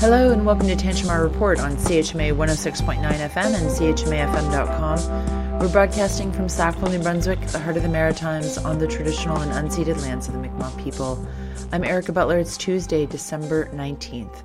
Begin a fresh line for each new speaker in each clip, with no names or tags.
Hello and welcome to Tantramar Report on CHMA 106.9 FM and CHMAFM.com. We're broadcasting from Sackville, New Brunswick, the heart of the Maritimes, on the traditional and unceded lands of the Mi'kmaq people. I'm Erica Butler. It's Tuesday, December 19th.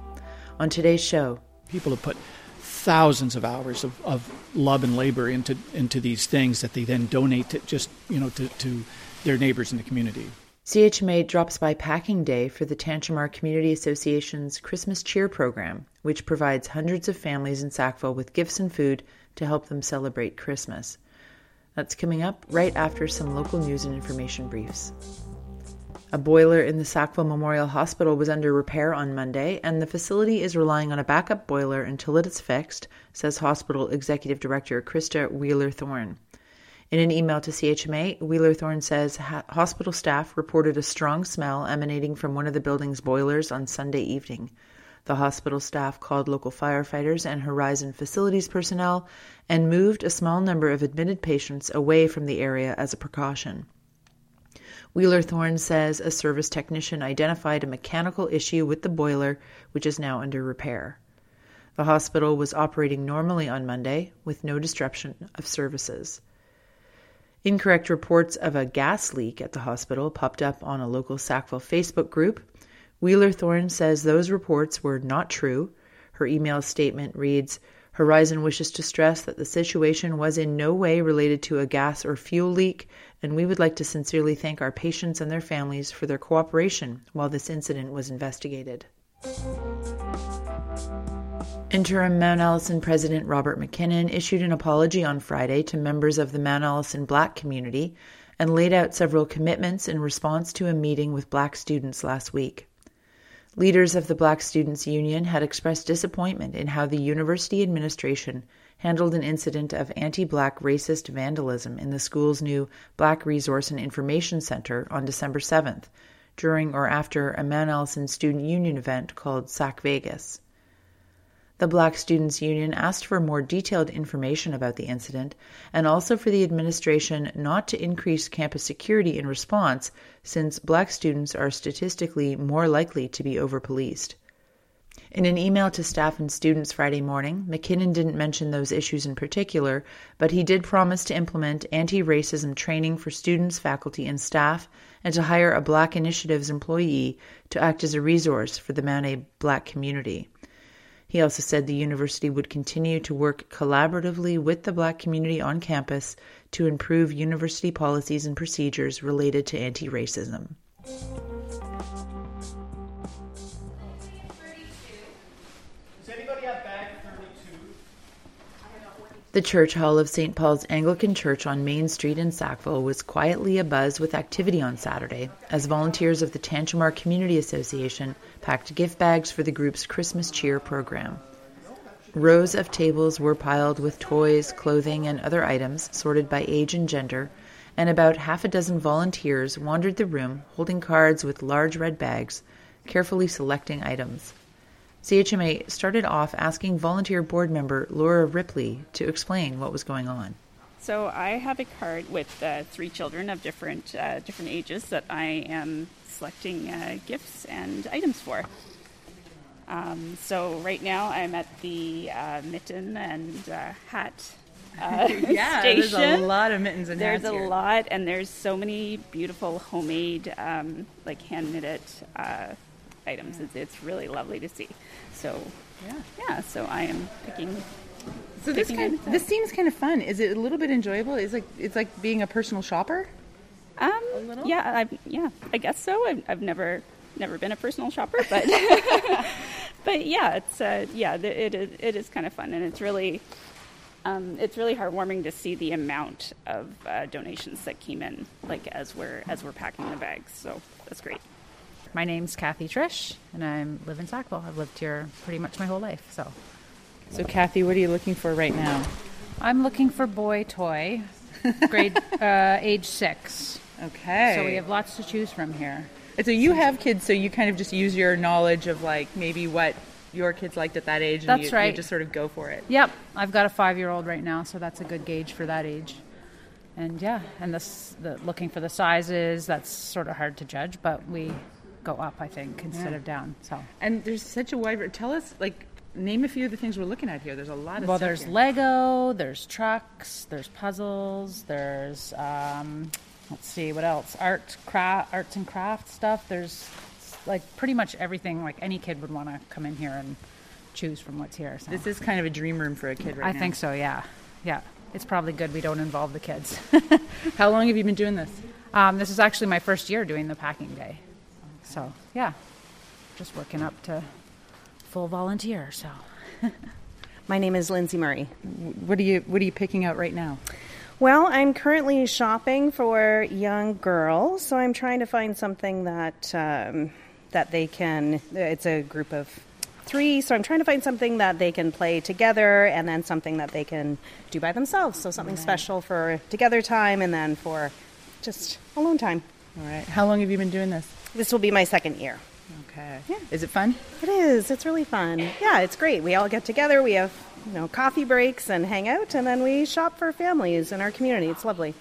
On today's show,
people have put thousands of hours of, of love and labor into into these things that they then donate to just you know to, to their neighbors in the community.
CHMA drops by Packing Day for the Tantramar Community Association's Christmas Cheer program, which provides hundreds of families in Sackville with gifts and food to help them celebrate Christmas. That's coming up right after some local news and information briefs. A boiler in the Sackville Memorial Hospital was under repair on Monday, and the facility is relying on a backup boiler until it is fixed, says Hospital Executive Director Krista Wheeler Thorne. In an email to CHMA, Wheeler Thorne says hospital staff reported a strong smell emanating from one of the building's boilers on Sunday evening. The hospital staff called local firefighters and Horizon facilities personnel and moved a small number of admitted patients away from the area as a precaution. Wheeler Thorne says a service technician identified a mechanical issue with the boiler, which is now under repair. The hospital was operating normally on Monday with no disruption of services. Incorrect reports of a gas leak at the hospital popped up on a local Sackville Facebook group. Wheeler Thorne says those reports were not true. Her email statement reads Horizon wishes to stress that the situation was in no way related to a gas or fuel leak, and we would like to sincerely thank our patients and their families for their cooperation while this incident was investigated. Interim Mount Allison President Robert McKinnon issued an apology on Friday to members of the Mount Allison Black community and laid out several commitments in response to a meeting with Black students last week. Leaders of the Black Students Union had expressed disappointment in how the university administration handled an incident of anti black racist vandalism in the school's new Black Resource and Information Center on December 7th, during or after a Mount Allison Student Union event called SAC Vegas. The Black Students Union asked for more detailed information about the incident and also for the administration not to increase campus security in response, since black students are statistically more likely to be overpoliced. In an email to staff and students Friday morning, McKinnon didn't mention those issues in particular, but he did promise to implement anti racism training for students, faculty, and staff, and to hire a Black Initiatives employee to act as a resource for the Mount A Black community. He also said the university would continue to work collaboratively with the black community on campus to improve university policies and procedures related to anti racism. The Church Hall of St. Paul's Anglican Church on Main Street in Sackville was quietly abuzz with activity on Saturday as volunteers of the Tantramar Community Association packed gift bags for the group's Christmas Cheer program. Rows of tables were piled with toys, clothing, and other items sorted by age and gender, and about half a dozen volunteers wandered the room holding cards with large red bags, carefully selecting items. CHMA started off asking volunteer board member Laura Ripley to explain what was going on.
So I have a card with uh, three children of different uh, different ages that I am selecting uh, gifts and items for. Um, so right now I'm at the uh, mitten and uh, hat uh,
yeah,
station.
there's a lot of mittens and
there's
hats
There's
a
lot, and there's so many beautiful homemade, um, like hand knitted items. It's, it's really lovely to see. So yeah, yeah. So I am picking.
So this kind, this seems kind of fun. Is it a little bit enjoyable? It's like it's like being a personal shopper.
Um, yeah, I've, yeah, I guess so. I've, I've never never been a personal shopper, but but yeah, it's uh, yeah, it is it is kind of fun, and it's really um, it's really heartwarming to see the amount of uh, donations that came in, like as we're as we're packing the bags. So that's great.
My name's Kathy Trish, and I live in Sackville. I've lived here pretty much my whole life. So,
so Kathy, what are you looking for right now?
I'm looking for boy toy, grade uh, age six.
Okay.
So we have lots to choose from here.
And so you have kids, so you kind of just use your knowledge of like maybe what your kids liked at that age, and
that's
you,
right.
you just sort of go for it.
Yep, I've got a five-year-old right now, so that's a good gauge for that age. And yeah, and this the looking for the sizes that's sort of hard to judge, but we go up, I think, instead
Yeah.
of down. So.
And there's such a wide. Tell us, like, name a few of the things we're looking at here. There's a lot of.
Well, there's
here.
Lego, there's trucks, there's puzzles, there's um, let's see what else, art, craft, arts and craft stuff. There's like pretty much everything like any kid would want to come in here and choose from what's here. So.
This is kind of a dream room for a kid right now.
I
now.
think so. Yeah, yeah. It's probably good we don't involve the kids.
How long have you been doing this?
um, this is actually my first year doing the packing day, so yeah, just working up to full volunteer. So.
My name is Lindsay Murray.
What are you What are you picking out right now?
Well, I'm currently shopping for young girls, so I'm trying to find something that um, that they can. It's a group of three, so I'm trying to find something that they can play together, and then something that they can do by themselves. So something special for together time, and then for just alone time.
All right. How long have you been doing this?
This will be my second year.
Okay. Yeah. Is it fun?
It is. It's really fun. Yeah, it's great. We all get together. We have you know coffee breaks and hang out, and then we shop for families in our community. It's lovely.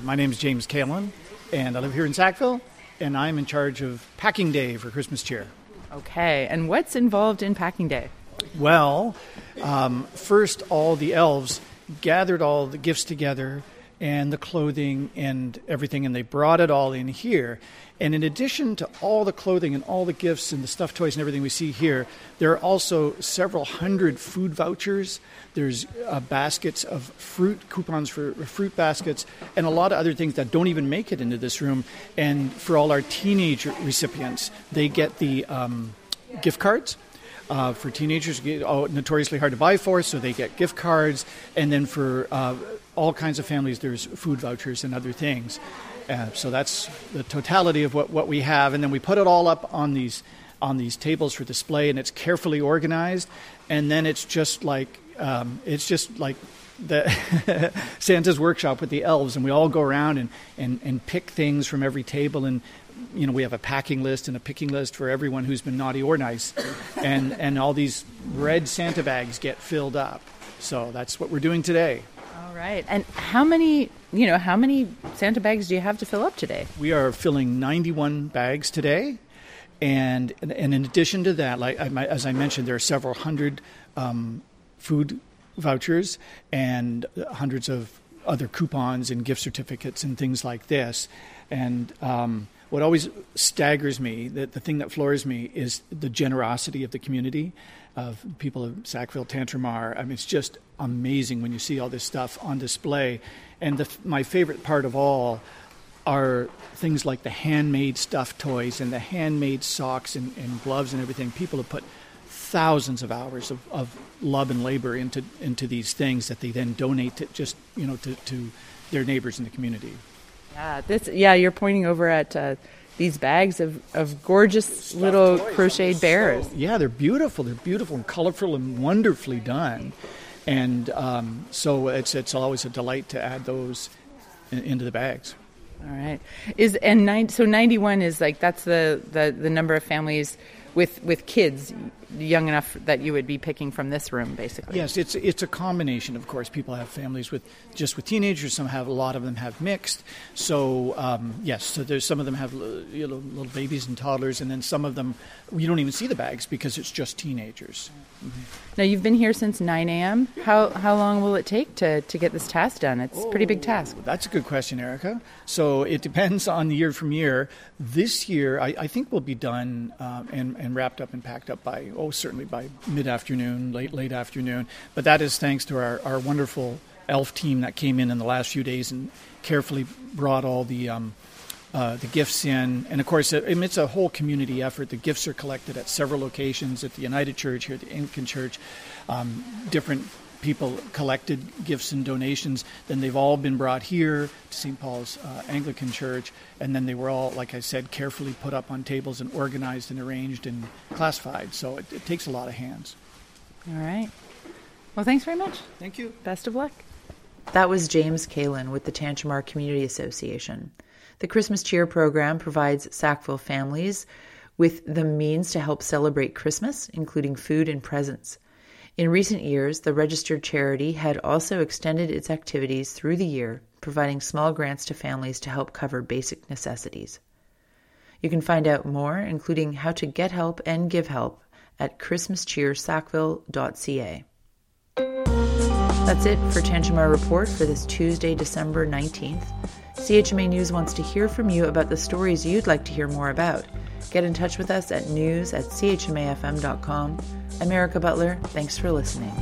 My name is James Kalin, and I live here in Sackville, and I'm in charge of packing day for Christmas cheer.
Okay. And what's involved in packing day?
Well, um, first, all the elves gathered all the gifts together and the clothing and everything, and they brought it all in here. And in addition to all the clothing and all the gifts and the stuffed toys and everything we see here, there are also several hundred food vouchers. There's uh, baskets of fruit, coupons for fruit baskets, and a lot of other things that don't even make it into this room. And for all our teenage recipients, they get the um, gift cards uh, for teenagers, get- oh, notoriously hard to buy for, so they get gift cards. And then for uh, all kinds of families, there's food vouchers and other things. Uh, so that's the totality of what, what we have. And then we put it all up on these on these tables for display, and it's carefully organized. And then it's just like um, it's just like the Santa's workshop with the elves, and we all go around and, and, and pick things from every table and you know, we have a packing list and a picking list for everyone who's been naughty or nice, and and all these red Santa bags get filled up. So that's what we're doing today.
Right. And how many, you know, how many Santa bags do you have to fill up today?
We are filling 91 bags today, and and in addition to that, like I, as I mentioned, there are several hundred um, food vouchers and hundreds of other coupons and gift certificates and things like this. And um, what always staggers me, the, the thing that floors me, is the generosity of the community, of people of Sackville, Tantramar. I mean, it's just amazing when you see all this stuff on display. And the, my favorite part of all are things like the handmade stuffed toys and the handmade socks and, and gloves and everything. People have put thousands of hours of, of love and labor into into these things that they then donate to just you know to, to their neighbors in the community.
Yeah, this. Yeah, you're pointing over at uh, these bags of, of gorgeous little crocheted bears.
Yeah, they're beautiful. They're beautiful and colorful and wonderfully done. And um, so it's it's always a delight to add those in, into the bags.
All right. Is and nine, so 91 is like that's the, the, the number of families with with kids young enough that you would be picking from this room basically.
Yes, it's it's a combination. Of course, people have families with just with teenagers. Some have a lot of them have mixed. So um, yes, so there's some of them have you know, little babies and toddlers, and then some of them you don't even see the bags because it's just teenagers.
Now you've been here since 9 a.m. How how long will it take to, to get this task done? It's a pretty big task.
That's a good question, Erica. So it depends on the year from year. This year, I, I think we'll be done uh, and, and wrapped up and packed up by, oh, certainly by mid afternoon, late, late afternoon. But that is thanks to our, our wonderful ELF team that came in in the last few days and carefully brought all the. Um, uh, the gifts in, and of course, it, it's a whole community effort. The gifts are collected at several locations at the United Church, here at the Anglican Church. Um, different people collected gifts and donations. Then they've all been brought here to St. Paul's uh, Anglican Church, and then they were all, like I said, carefully put up on tables and organized and arranged and classified. So it, it takes a lot of hands.
All right. Well, thanks very much.
Thank you.
Best of luck.
That was James Kalin with the Tantramar Community Association. The Christmas Cheer program provides Sackville families with the means to help celebrate Christmas, including food and presents. In recent years, the registered charity had also extended its activities through the year, providing small grants to families to help cover basic necessities. You can find out more, including how to get help and give help, at christmascheersackville.ca. That's it for Tantramar Report for this Tuesday, December 19th. CHMA News wants to hear from you about the stories you'd like to hear more about. Get in touch with us at news at chmafm.com. I'm Erica Butler, thanks for listening.